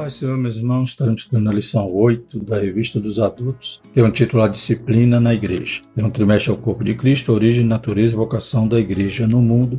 Paz, Senhor, meus irmãos, estamos estudando a lição 8 da Revista dos Adultos. Tem um título A Disciplina na Igreja. Tem um trimestre ao Corpo de Cristo, Origem, Natureza e Vocação da Igreja no Mundo.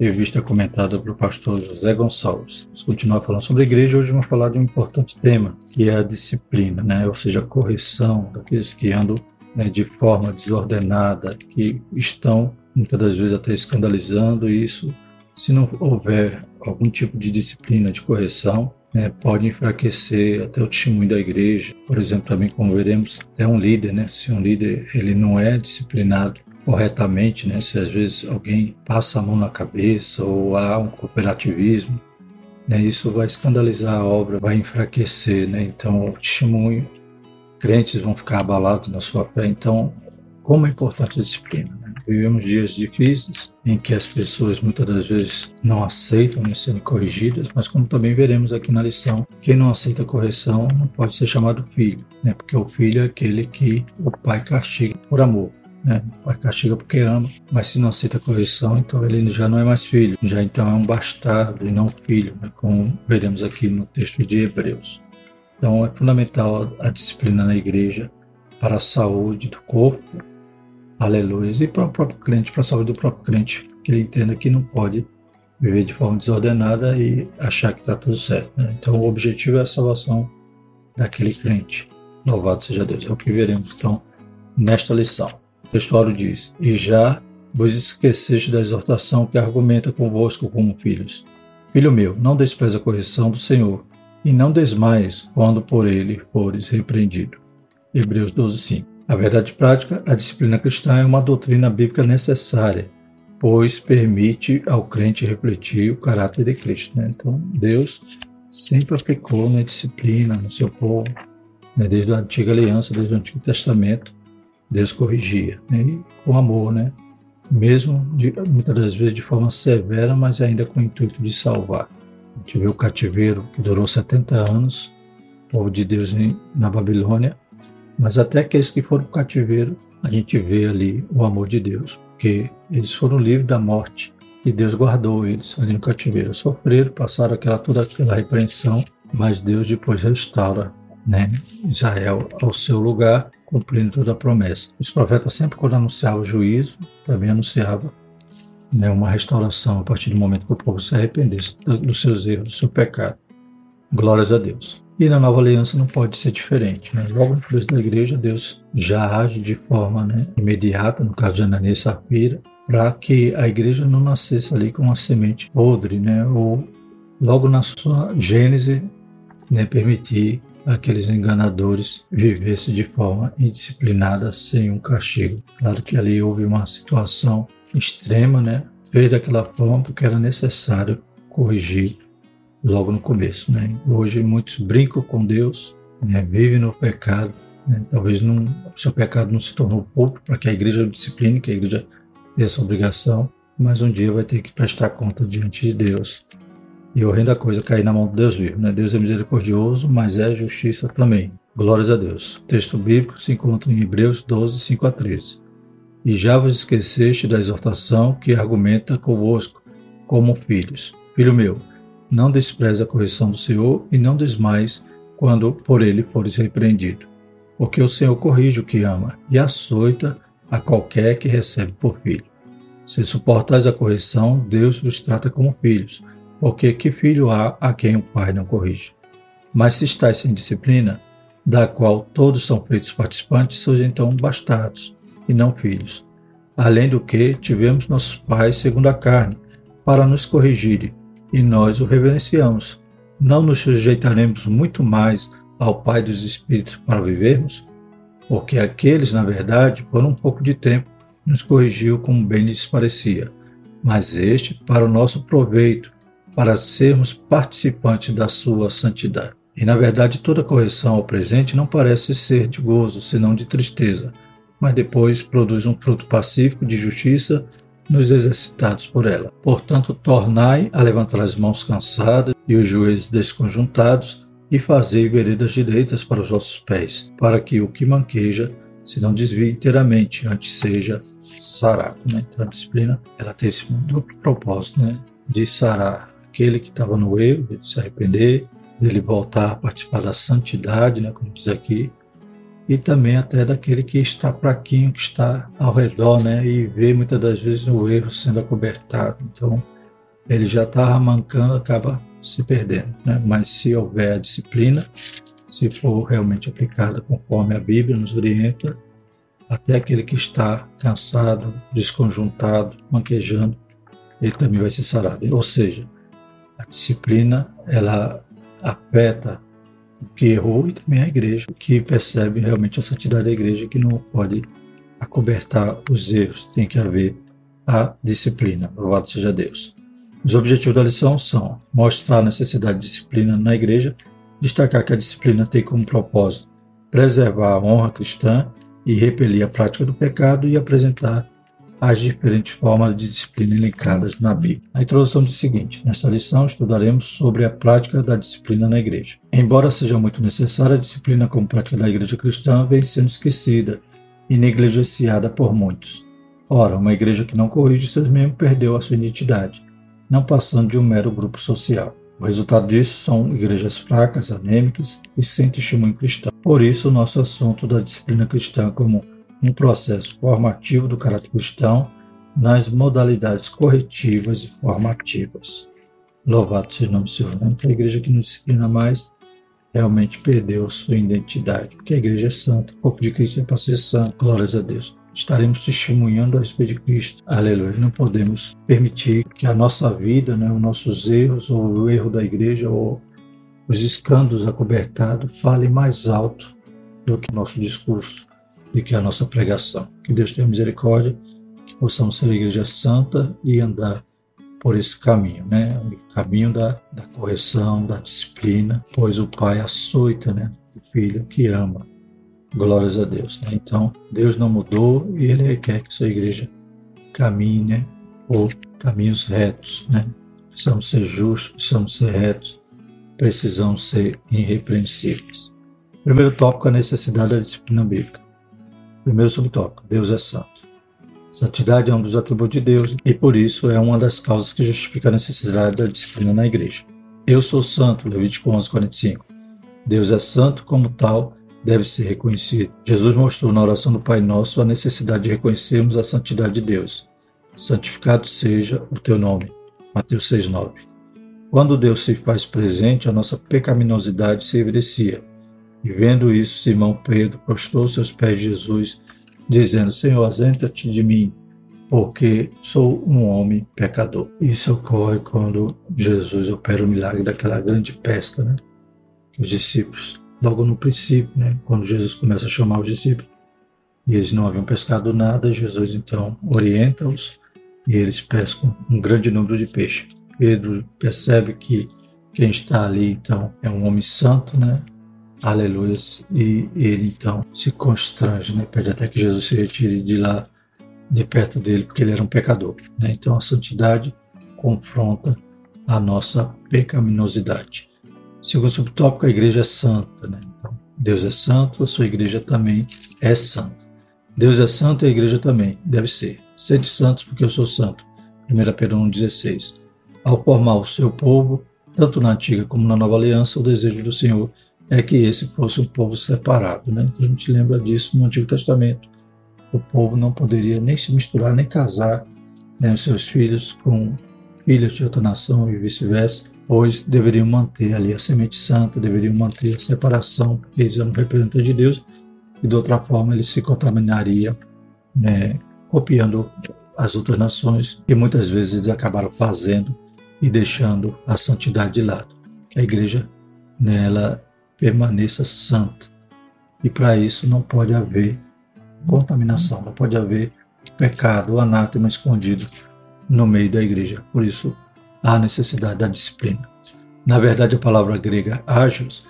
Revista comentada pelo pastor José Gonçalves. Vamos continuar falando sobre a igreja. Hoje vamos falar de um importante tema, que é a disciplina, né? ou seja, a correção daqueles que andam né, de forma desordenada, que estão muitas das vezes até escandalizando isso. Se não houver algum tipo de disciplina de correção, né, pode enfraquecer até o testemunho da igreja. Por exemplo, também como veremos, até um líder, né, se um líder ele não é disciplinado corretamente, né, se às vezes alguém passa a mão na cabeça ou há um cooperativismo, né, isso vai escandalizar a obra, vai enfraquecer, né, então o testemunho, crentes vão ficar abalados na sua fé, então como é importante a disciplina. Vivemos dias difíceis em que as pessoas muitas das vezes não aceitam né, serem corrigidas, mas como também veremos aqui na lição, quem não aceita correção não pode ser chamado filho, né? porque o filho é aquele que o pai castiga por amor. Né? O pai castiga porque ama, mas se não aceita correção, então ele já não é mais filho, já então é um bastardo e não filho, né? como veremos aqui no texto de Hebreus. Então é fundamental a disciplina na igreja para a saúde do corpo aleluia, e para o próprio crente, para a saúde do próprio crente, que ele entenda que não pode viver de forma desordenada e achar que está tudo certo. Né? Então, o objetivo é a salvação daquele crente. Louvado seja Deus. É o que veremos, então, nesta lição. O textuário diz: E já vos esqueceste da exortação que argumenta convosco como filhos. Filho meu, não despreze a correção do Senhor, e não desmaies quando por ele fores repreendido. Hebreus 12, 5. A verdade prática, a disciplina cristã é uma doutrina bíblica necessária, pois permite ao crente refletir o caráter de Cristo. Né? Então, Deus sempre aplicou na né, disciplina no seu povo, né? desde a antiga aliança, desde o Antigo Testamento, Deus corrigia, né? e com amor, né? mesmo de, muitas das vezes de forma severa, mas ainda com o intuito de salvar. A gente vê o cativeiro que durou 70 anos, o povo de Deus na Babilônia, mas até aqueles que foram para o cativeiro, a gente vê ali o amor de Deus, porque eles foram livres da morte e Deus guardou eles ali no cativeiro. Sofreram, passaram aquela, toda aquela repreensão, mas Deus depois restaura né, Israel ao seu lugar, cumprindo toda a promessa. Os profetas sempre quando anunciavam o juízo, também anunciavam né, uma restauração a partir do momento que o povo se arrependesse dos seus erros, do seu pecado. Glórias a Deus. E na nova aliança não pode ser diferente. Né? Logo no começo da igreja, Deus já age de forma né, imediata, no caso de Ananias e Safira, para que a igreja não nascesse ali com uma semente podre, né? ou logo na sua gênese, né, permitir aqueles enganadores vivessem de forma indisciplinada, sem um castigo. Claro que ali houve uma situação extrema, né? Fez daquela forma porque era necessário corrigir logo no começo. Né? Hoje muitos brincam com Deus, né? vivem no pecado. Né? Talvez não, o seu pecado não se tornou pouco para que a igreja discipline, que a igreja tenha essa obrigação, mas um dia vai ter que prestar conta diante de Deus. E horrenda coisa cair na mão de Deus vivo. Né? Deus é misericordioso, mas é justiça também. Glórias a Deus. O texto bíblico se encontra em Hebreus 12, 5 a 13. E já vos esqueceste da exortação que argumenta convosco como filhos. Filho meu, não despreze a correção do Senhor e não desmais quando por ele fores repreendido. Porque o Senhor corrige o que ama e açoita a qualquer que recebe por filho. Se suportais a correção, Deus vos trata como filhos, porque que filho há a quem o pai não corrige? Mas se estáis sem disciplina, da qual todos são feitos participantes, sois então bastardos e não filhos. Além do que, tivemos nossos pais segundo a carne, para nos corrigirem, e nós o reverenciamos. Não nos sujeitaremos muito mais ao Pai dos Espíritos para vivermos? Porque aqueles, na verdade, por um pouco de tempo, nos corrigiu como bem lhes parecia, mas este para o nosso proveito, para sermos participantes da sua santidade. E na verdade, toda correção ao presente não parece ser de gozo, senão de tristeza, mas depois produz um fruto pacífico de justiça nos exercitados por ela. Portanto, tornai a levantar as mãos cansadas e os joelhos desconjuntados, e fazei veredas direitas para os vossos pés, para que o que manqueja se não desvie inteiramente, antes seja sarado. Né? Então, a disciplina ela tem esse duplo propósito né? de sarar aquele que estava no erro, de se arrepender, dele voltar a participar da santidade, né, como diz aqui, e também até daquele que está fraquinho, que está ao redor, né, e vê muitas das vezes o erro sendo acobertado. Então, ele já está mancando, acaba se perdendo. Né? Mas se houver a disciplina, se for realmente aplicada conforme a Bíblia nos orienta, até aquele que está cansado, desconjuntado, manquejando, ele também vai ser sarado. Ou seja, a disciplina ela afeta que errou e também a igreja, que percebe realmente a santidade da igreja, que não pode acobertar os erros, tem que haver a disciplina. Louvado seja Deus. Os objetivos da lição são mostrar a necessidade de disciplina na igreja, destacar que a disciplina tem como propósito preservar a honra cristã e repelir a prática do pecado e apresentar as diferentes formas de disciplina elencadas na Bíblia. A introdução diz o seguinte: nesta lição estudaremos sobre a prática da disciplina na igreja. Embora seja muito necessária, a disciplina como prática da igreja cristã vem sendo esquecida e negligenciada por muitos. Ora, uma igreja que não corrige seus membros perdeu a sua identidade, não passando de um mero grupo social. O resultado disso são igrejas fracas, anêmicas e sem testemunho cristão. Por isso, o nosso assunto da disciplina cristã como um processo formativo do caráter cristão nas modalidades corretivas e formativas. Louvado seja o nome do Senhor. Então, a igreja que não disciplina mais realmente perdeu sua identidade, porque a igreja é santa, o corpo de Cristo é para ser santo. Glórias a Deus. Estaremos testemunhando a respeito de Cristo. Aleluia. Não podemos permitir que a nossa vida, né, os nossos erros, ou o erro da igreja, ou os escândalos acobertados, falem mais alto do que o nosso discurso do que a nossa pregação. Que Deus tenha misericórdia, que possamos ser a igreja santa e andar por esse caminho, né? O caminho da, da correção, da disciplina, pois o Pai açoita, né? O Filho que ama. Glórias a Deus. Né? Então, Deus não mudou e Ele quer que sua igreja caminhe né? por caminhos retos, né? Precisamos ser justos, precisamos ser retos, precisamos ser irrepreensíveis. Primeiro tópico, a necessidade da disciplina bíblica. Primeiro subtópico: Deus é santo. Santidade é um dos atributos de Deus e por isso é uma das causas que justifica a necessidade da disciplina na igreja. Eu sou santo, Levítico 11:45. Deus é santo como tal, deve ser reconhecido. Jesus mostrou na oração do Pai Nosso a necessidade de reconhecermos a santidade de Deus. Santificado seja o teu nome. Mateus 6:9. Quando Deus se faz presente, a nossa pecaminosidade se evidencia. E vendo isso, Simão Pedro prostrou seus pés de Jesus, dizendo: Senhor, ausenta-te de mim, porque sou um homem pecador. Isso ocorre quando Jesus opera o milagre daquela grande pesca, né? Os discípulos, logo no princípio, né? Quando Jesus começa a chamar os discípulos, e eles não haviam pescado nada, Jesus então orienta-os e eles pescam um grande número de peixes. Pedro percebe que quem está ali então é um homem santo, né? Aleluia. E ele então se constrange, né? pede até que Jesus se retire de lá, de perto dele, porque ele era um pecador. Né? Então a santidade confronta a nossa pecaminosidade. Segundo subtópico, a igreja é santa. Né? Então, Deus é santo, a sua igreja também é santa. Deus é santo e a igreja também deve ser. Sede santos porque eu sou santo. 1 Pedro 1,16. Ao formar o seu povo, tanto na antiga como na nova aliança, o desejo do Senhor é que esse fosse um povo separado. Né? Então a gente lembra disso no Antigo Testamento. O povo não poderia nem se misturar, nem casar né, os seus filhos com filhos de outra nação e vice-versa, pois deveriam manter ali a semente santa, deveriam manter a separação, porque eles eram representantes de Deus, e de outra forma eles se contaminariam, né, copiando as outras nações, que muitas vezes eles acabaram fazendo e deixando a santidade de lado. Que a igreja, né, ela permaneça santa. E para isso não pode haver contaminação, não pode haver pecado ou anátema escondido no meio da igreja. Por isso há necessidade da disciplina. Na verdade, a palavra grega ágios,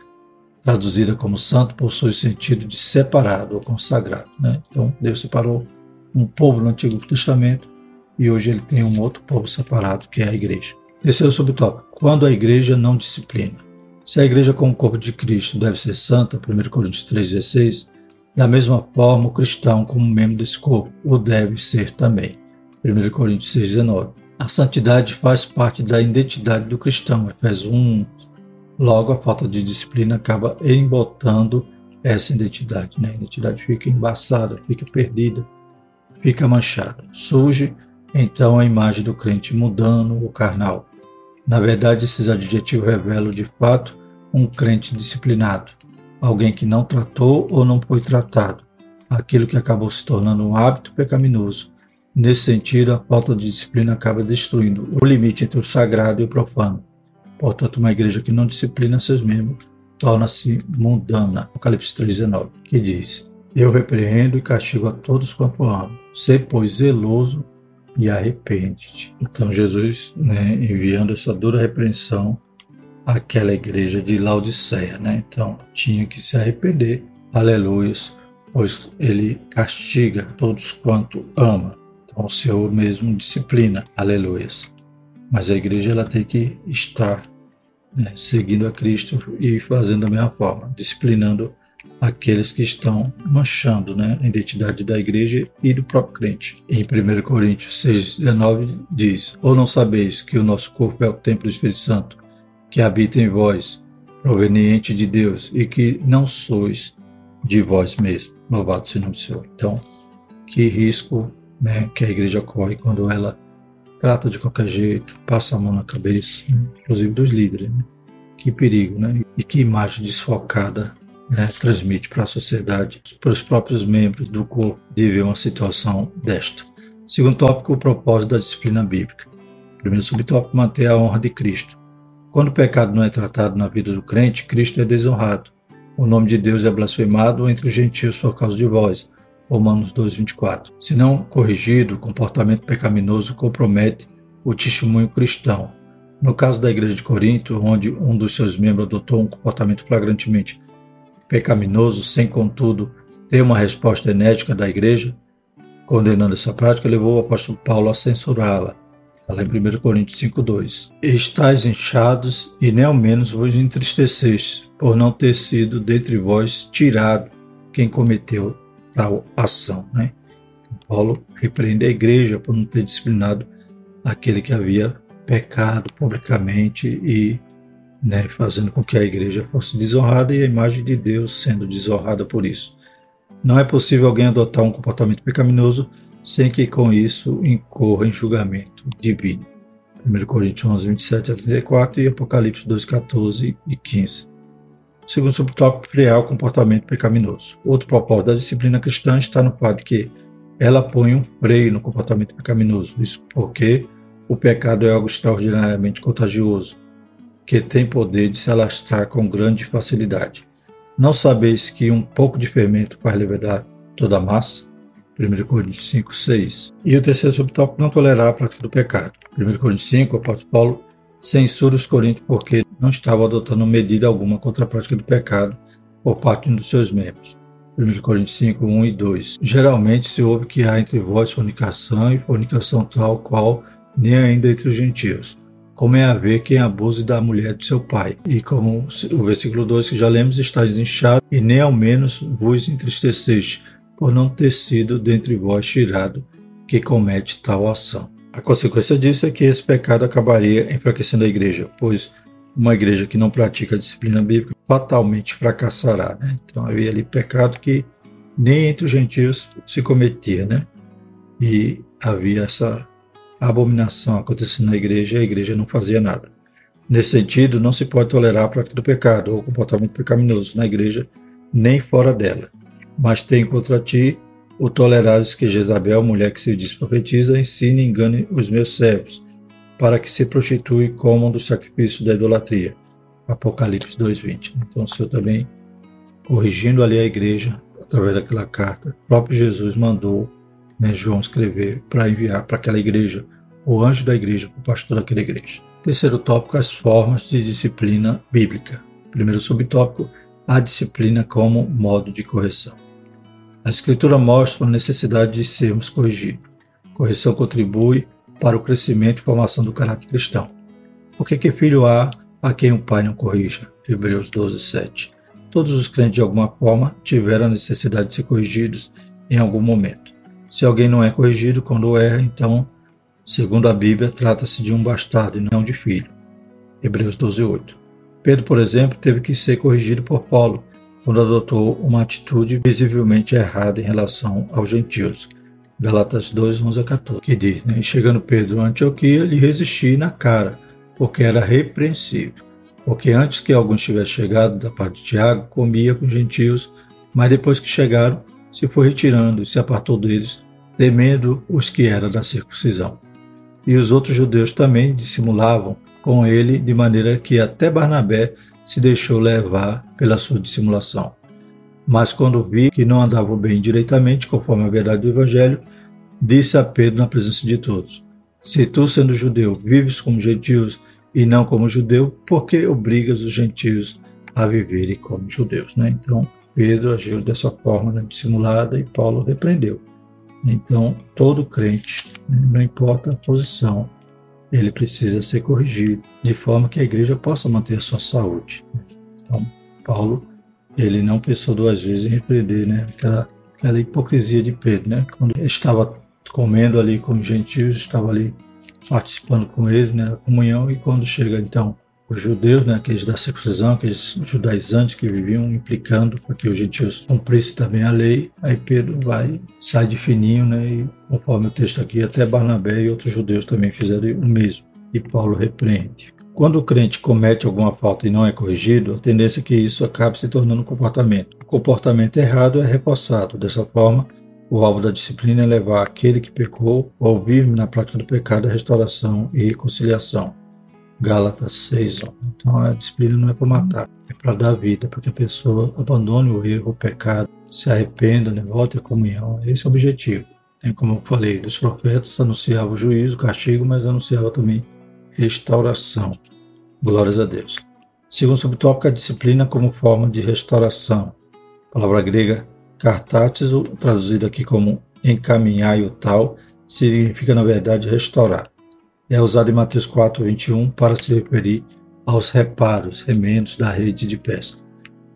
traduzida como santo, possui o sentido de separado ou consagrado. Né? Então, Deus separou um povo no Antigo Testamento e hoje ele tem um outro povo separado, que é a igreja. Terceiro subtópico: quando a igreja não disciplina. Se a igreja como corpo de Cristo deve ser santa, 1 Coríntios 3,16, da mesma forma o cristão como membro desse corpo o deve ser também. 1 Coríntios 6,19. A santidade faz parte da identidade do cristão, Efésios 1, Logo, a falta de disciplina acaba embotando essa identidade. Né? A identidade fica embaçada, fica perdida, fica manchada. Surge então a imagem do crente mudando o carnal. Na verdade, esses adjetivos revelam de fato um crente disciplinado, alguém que não tratou ou não foi tratado, aquilo que acabou se tornando um hábito pecaminoso. Nesse sentido, a falta de disciplina acaba destruindo o limite entre o sagrado e o profano. Portanto, uma igreja que não disciplina seus membros torna-se mundana. Apocalipse 3,19, que diz: Eu repreendo e castigo a todos quanto amo. Ser, pois, zeloso e arrepende-te. Então, Jesus, né, enviando essa dura repreensão àquela igreja de Laodiceia, né? Então, tinha que se arrepender. Aleluias, pois ele castiga todos quanto ama. Então, o Senhor mesmo disciplina. Aleluias. Mas a igreja ela tem que estar né, seguindo a Cristo e fazendo da mesma forma, disciplinando aqueles que estão manchando né, a identidade da igreja e do próprio crente. Em 1 Coríntios 6,19 diz: Ou não sabeis que o nosso corpo é o templo do Espírito Santo, que habita em vós, proveniente de Deus, e que não sois de vós mesmos. Louvado seja o Senhor. Então, que risco né, que a igreja corre quando ela trata de qualquer jeito, passa a mão na cabeça, né? inclusive dos líderes. Né? Que perigo, né? E que imagem desfocada né, transmite para a sociedade, para os próprios membros do corpo, de ver uma situação desta. Segundo tópico, o propósito da disciplina bíblica. Primeiro subtópico, manter a honra de Cristo. Quando o pecado não é tratado na vida do crente, Cristo é desonrado. O nome de Deus é blasfemado entre os gentios por causa de vós. Romanos 2,24. Se não corrigido, o comportamento pecaminoso compromete o testemunho cristão. No caso da igreja de Corinto, onde um dos seus membros adotou um comportamento flagrantemente pecaminoso, sem contudo ter uma resposta enética da igreja, condenando essa prática, levou o apóstolo Paulo a censurá-la. Lá em 1 Coríntios 5,2. Estais inchados e nem ao menos vos entristeceste, por não ter sido dentre vós tirado quem cometeu tal ação. Né? Então, Paulo repreende a igreja por não ter disciplinado aquele que havia pecado publicamente e né, fazendo com que a igreja fosse desonrada e a imagem de Deus sendo desonrada por isso. Não é possível alguém adotar um comportamento pecaminoso sem que com isso incorra em julgamento divino. 1 Coríntios 11, 27 a 34 e Apocalipse 2, 14 e 15. Segundo subtópico, frear o comportamento pecaminoso. Outro propósito da disciplina cristã está no fato de que ela põe um freio no comportamento pecaminoso. Isso porque o pecado é algo extraordinariamente contagioso, que tem poder de se alastrar com grande facilidade. Não sabeis que um pouco de fermento faz levedar toda a massa? 1 Coríntios 5, 6. E o terceiro subtópico, não tolerar a prática do pecado. 1 Coríntios 5, o apóstolo Paulo censura os coríntios porque não estavam adotando medida alguma contra a prática do pecado por parte de um dos seus membros. 1 Coríntios 5, 1 e 2. Geralmente se ouve que há entre vós fornicação e fornicação tal qual nem ainda entre os gentios. Como é haver quem abuse da mulher de seu pai. E como o versículo 2 que já lemos, estáis inchado e nem ao menos vos entristeceste, por não ter sido dentre vós tirado que comete tal ação. A consequência disso é que esse pecado acabaria enfraquecendo a igreja, pois uma igreja que não pratica a disciplina bíblica fatalmente fracassará. Né? Então havia ali pecado que nem entre os gentios se cometia, né? E havia essa abominação acontecendo na igreja e a igreja não fazia nada. Nesse sentido, não se pode tolerar a prática do pecado ou comportamento pecaminoso na igreja, nem fora dela. Mas tem contra ti o tolerares que Jezabel, mulher que se diz profetiza, ensine e engane os meus servos, para que se prostitui e comam do sacrifício da idolatria. Apocalipse 2.20. Então o Senhor também, corrigindo ali a igreja, através daquela carta, o próprio Jesus mandou né, João escrever para enviar para aquela igreja, o anjo da igreja, o pastor daquela igreja. Terceiro tópico, as formas de disciplina bíblica. Primeiro subtópico, a disciplina como modo de correção. A Escritura mostra a necessidade de sermos corrigidos. Correção contribui para o crescimento e formação do caráter cristão. Porque que filho há a quem o pai não corrija? Hebreus 12, 7. Todos os crentes, de alguma forma, tiveram a necessidade de ser corrigidos em algum momento. Se alguém não é corrigido quando erra, então, segundo a Bíblia, trata-se de um bastardo e não de filho. Hebreus 12, 8. Pedro, por exemplo, teve que ser corrigido por Paulo quando adotou uma atitude visivelmente errada em relação aos gentios. Galatas 2, 11 a 14, que diz, né, chegando Pedro a Antioquia, lhe resisti na cara, porque era repreensível. Porque antes que alguns tivesse chegado da parte de Tiago, comia com gentios, mas depois que chegaram, se foi retirando e se apartou deles, temendo os que eram da circuncisão. E os outros judeus também dissimulavam com ele, de maneira que até Barnabé se deixou levar pela sua dissimulação. Mas quando vi que não andavam bem direitamente, conforme a verdade do Evangelho, disse a Pedro na presença de todos: Se tu, sendo judeu, vives como gentios e não como judeu, por que obrigas os gentios a viverem como judeus? Né? Então, Pedro agiu dessa forma né, dissimulada e Paulo repreendeu. Então, todo crente, né, não importa a posição, ele precisa ser corrigido de forma que a igreja possa manter sua saúde. Então, Paulo, ele não pensou duas vezes em repreender né, aquela, aquela hipocrisia de Pedro, né, quando estava comendo ali com os gentios, estava ali participando com ele, né, comunhão, e quando chega então os judeus, né, aqueles da circuncisão, aqueles judaizantes que viviam implicando para que os gentios cumprissem também a lei, aí Pedro vai, sai de fininho, né, e conforme o texto aqui, até Barnabé e outros judeus também fizeram o mesmo, e Paulo repreende. Quando o crente comete alguma falta e não é corrigido, a tendência é que isso acabe se tornando um comportamento. O comportamento errado é repassado. Dessa forma, o alvo da disciplina é levar aquele que pecou ou vive na prática do pecado à restauração e reconciliação. Gálatas 6. Então a disciplina não é para matar, é para dar vida, para que a pessoa abandone o erro, o pecado, se arrependa, né, volte à comunhão. Esse é o objetivo. É como eu falei, dos profetas anunciava o juízo, o castigo, mas anunciava também restauração. Glórias a Deus. Segundo subtópico, a disciplina como forma de restauração. A palavra grega cartates, traduzido aqui como encaminhar e o tal, significa na verdade restaurar é usado em Mateus 4, 21 para se referir aos reparos, remendos da rede de pesca.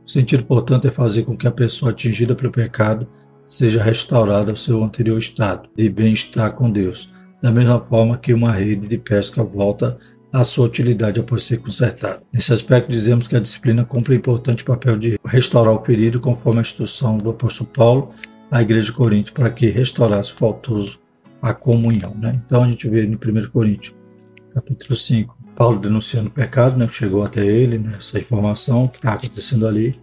O sentido, portanto, é fazer com que a pessoa atingida pelo pecado seja restaurada ao seu anterior estado de bem-estar com Deus, da mesma forma que uma rede de pesca volta à sua utilidade após ser consertada. Nesse aspecto, dizemos que a disciplina cumpre um importante papel de restaurar o ferido, conforme a instrução do apóstolo Paulo à igreja de Corinto, para que restaurasse o faltoso a comunhão. Né? Então a gente vê no 1 Coríntios, capítulo 5, Paulo denunciando o pecado, né, que chegou até ele, né, essa informação que está acontecendo ali,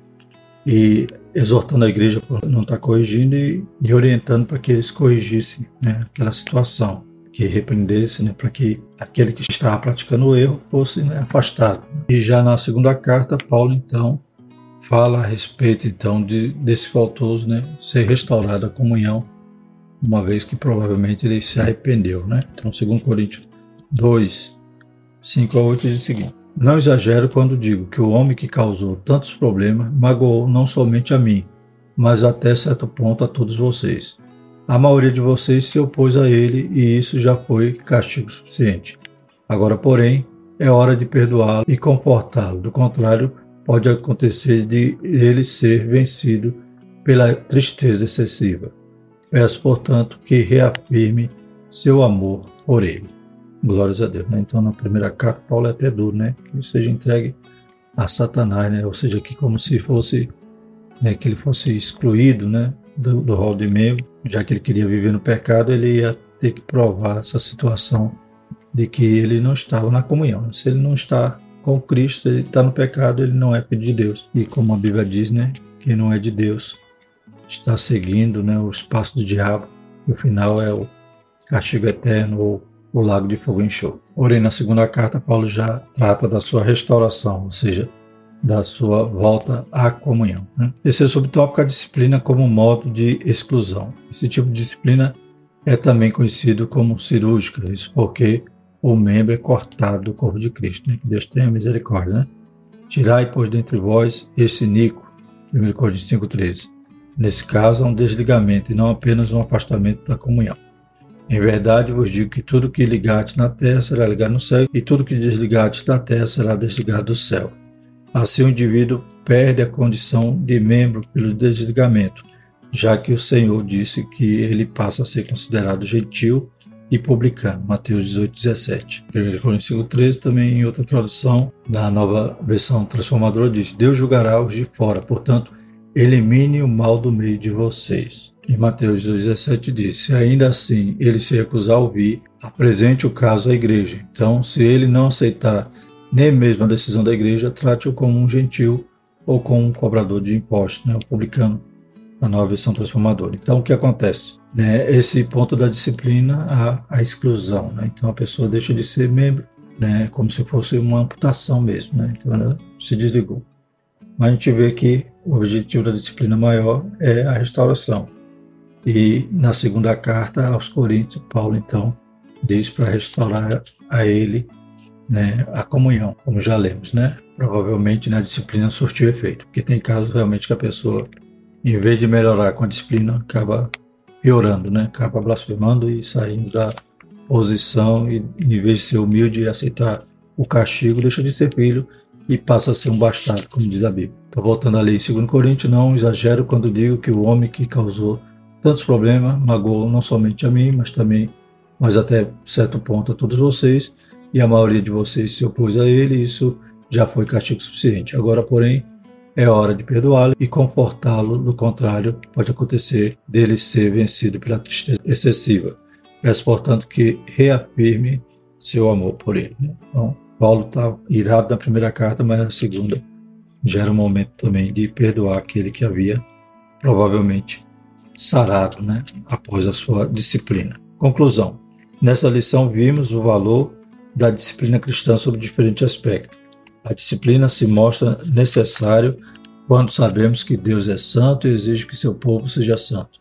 e exortando a igreja para não estar tá corrigindo e, e orientando para que eles corrigissem né, aquela situação, que repreendesse, né, para que aquele que estava praticando o erro fosse né, afastado. E já na segunda carta, Paulo então fala a respeito então de, desse faltoso né, ser restaurada a comunhão uma vez que provavelmente ele se arrependeu, né? Então, segundo Coríntios 2, 5 a 8 diz o seguinte: Não exagero quando digo que o homem que causou tantos problemas magoou não somente a mim, mas até certo ponto a todos vocês. A maioria de vocês se opôs a ele e isso já foi castigo suficiente. Agora, porém, é hora de perdoá-lo e comportá-lo. Do contrário, pode acontecer de ele ser vencido pela tristeza excessiva. Peço, portanto, que reafirme seu amor por ele. Glórias a Deus. Né? Então, na primeira carta, Paulo é até duro, né? Que seja entregue a Satanás, né? Ou seja, que como se fosse né, que ele fosse excluído, né, do, rol de membro, já que ele queria viver no pecado, ele ia ter que provar essa situação de que ele não estava na comunhão. Se ele não está com Cristo, ele está no pecado, ele não é filho de Deus. E como a Bíblia diz, né, que não é de Deus, está seguindo né, os passos do diabo, e o final é o castigo eterno ou o lago de fogo enxofre. Porém, na segunda carta, Paulo já trata da sua restauração, ou seja, da sua volta à comunhão. Né? Esse é o subtópico a disciplina como modo de exclusão. Esse tipo de disciplina é também conhecido como cirúrgica, isso porque o membro é cortado do corpo de Cristo. Né? Que Deus tenha misericórdia. Né? Tirai, pois, dentre vós esse nico. 1 Coríntios 5,13. Nesse caso, há um desligamento e não apenas um afastamento da comunhão. Em verdade, vos digo que tudo que ligaste na terra será ligado no céu, e tudo que desligaste da terra será desligado do céu. Assim, o indivíduo perde a condição de membro pelo desligamento, já que o Senhor disse que ele passa a ser considerado gentil e publicano. Mateus 18, 17. 1 Coríntios 13, também em outra tradução, na nova versão transformadora, diz: Deus julgará os de fora, portanto, elimine o mal do meio de vocês. Em Mateus 17 diz: Se ainda assim ele se recusar a ouvir, apresente o caso à igreja. Então, se ele não aceitar nem mesmo a decisão da igreja, trate-o como um gentil ou como um cobrador de impostos, né, o publicano, na nova versão transformadora. Então, o que acontece? Né, esse ponto da disciplina, a, a exclusão. Né? Então, a pessoa deixa de ser membro, né, como se fosse uma amputação mesmo. Né? Então, ela se desligou. Mas a gente vê que o objetivo da disciplina maior é a restauração. E na segunda carta aos Coríntios, Paulo então diz para restaurar a ele né, a comunhão, como já lemos, né? Provavelmente na disciplina surtiu efeito, porque tem casos realmente que a pessoa, em vez de melhorar com a disciplina, acaba piorando, né? Acaba blasfemando e saindo da posição e, em vez de ser humilde e aceitar o castigo, deixa de ser filho e passa a ser um bastardo, como diz a Bíblia. Então, voltando ali, segundo Coríntios, não exagero quando digo que o homem que causou tantos problemas, magoou não somente a mim, mas também, mas até certo ponto a todos vocês, e a maioria de vocês se opôs a ele, isso já foi castigo suficiente. Agora, porém, é hora de perdoá-lo e confortá-lo, do contrário, pode acontecer dele ser vencido pela tristeza excessiva. Peço, portanto, que reafirme seu amor por ele. Né? Então, Paulo está irado na primeira carta, mas na segunda já era o momento também de perdoar aquele que havia provavelmente sarado né, após a sua disciplina. Conclusão. Nessa lição vimos o valor da disciplina cristã sob diferentes aspectos. A disciplina se mostra necessário quando sabemos que Deus é santo e exige que seu povo seja santo.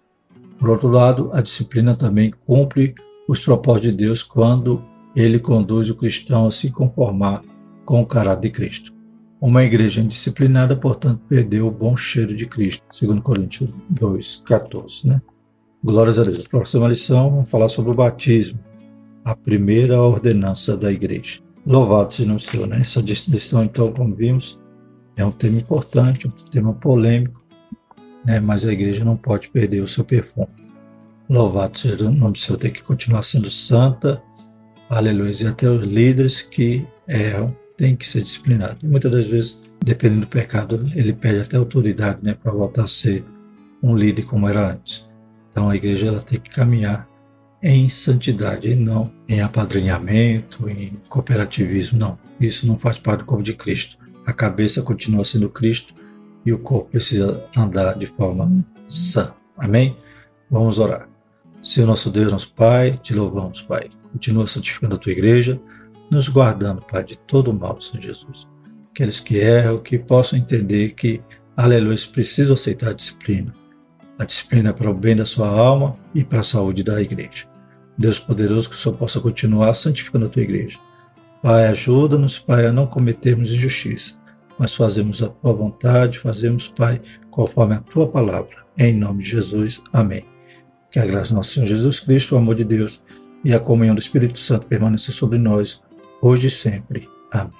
Por outro lado, a disciplina também cumpre os propósitos de Deus quando ele conduz o cristão a se conformar com o caráter de Cristo. Uma igreja indisciplinada, portanto, perdeu o bom cheiro de Cristo, segundo Coríntios 2, 14. Né? Glórias a Deus. Próxima lição, vamos falar sobre o batismo, a primeira ordenança da igreja. Louvado seja o Senhor. Né? Essa lição, então, como vimos, é um tema importante, um tema polêmico, né? mas a igreja não pode perder o seu perfume. Louvado seja o nome do Senhor, tem que continuar sendo santa, aleluia, e até os líderes que erram tem que ser disciplinado. E muitas das vezes, dependendo do pecado, ele perde até autoridade né, para voltar a ser um líder como era antes. Então a igreja ela tem que caminhar em santidade e não em apadrinhamento, em cooperativismo. Não, isso não faz parte do corpo de Cristo. A cabeça continua sendo Cristo e o corpo precisa andar de forma sã. Amém? Vamos orar. Senhor nosso Deus, nosso Pai, te louvamos, Pai. Continua santificando a tua igreja nos guardando, Pai, de todo o mal, Senhor Jesus. Aqueles que erram, que possam entender que, aleluia, precisam aceitar a disciplina. A disciplina é para o bem da sua alma e para a saúde da igreja. Deus poderoso, que o Senhor possa continuar santificando a tua igreja. Pai, ajuda-nos, Pai, a não cometermos injustiça, mas fazemos a tua vontade, fazemos, Pai, conforme a tua palavra. Em nome de Jesus. Amém. Que a graça do nosso Senhor Jesus Cristo, o amor de Deus e a comunhão do Espírito Santo permaneça sobre nós hoje e sempre. Amém.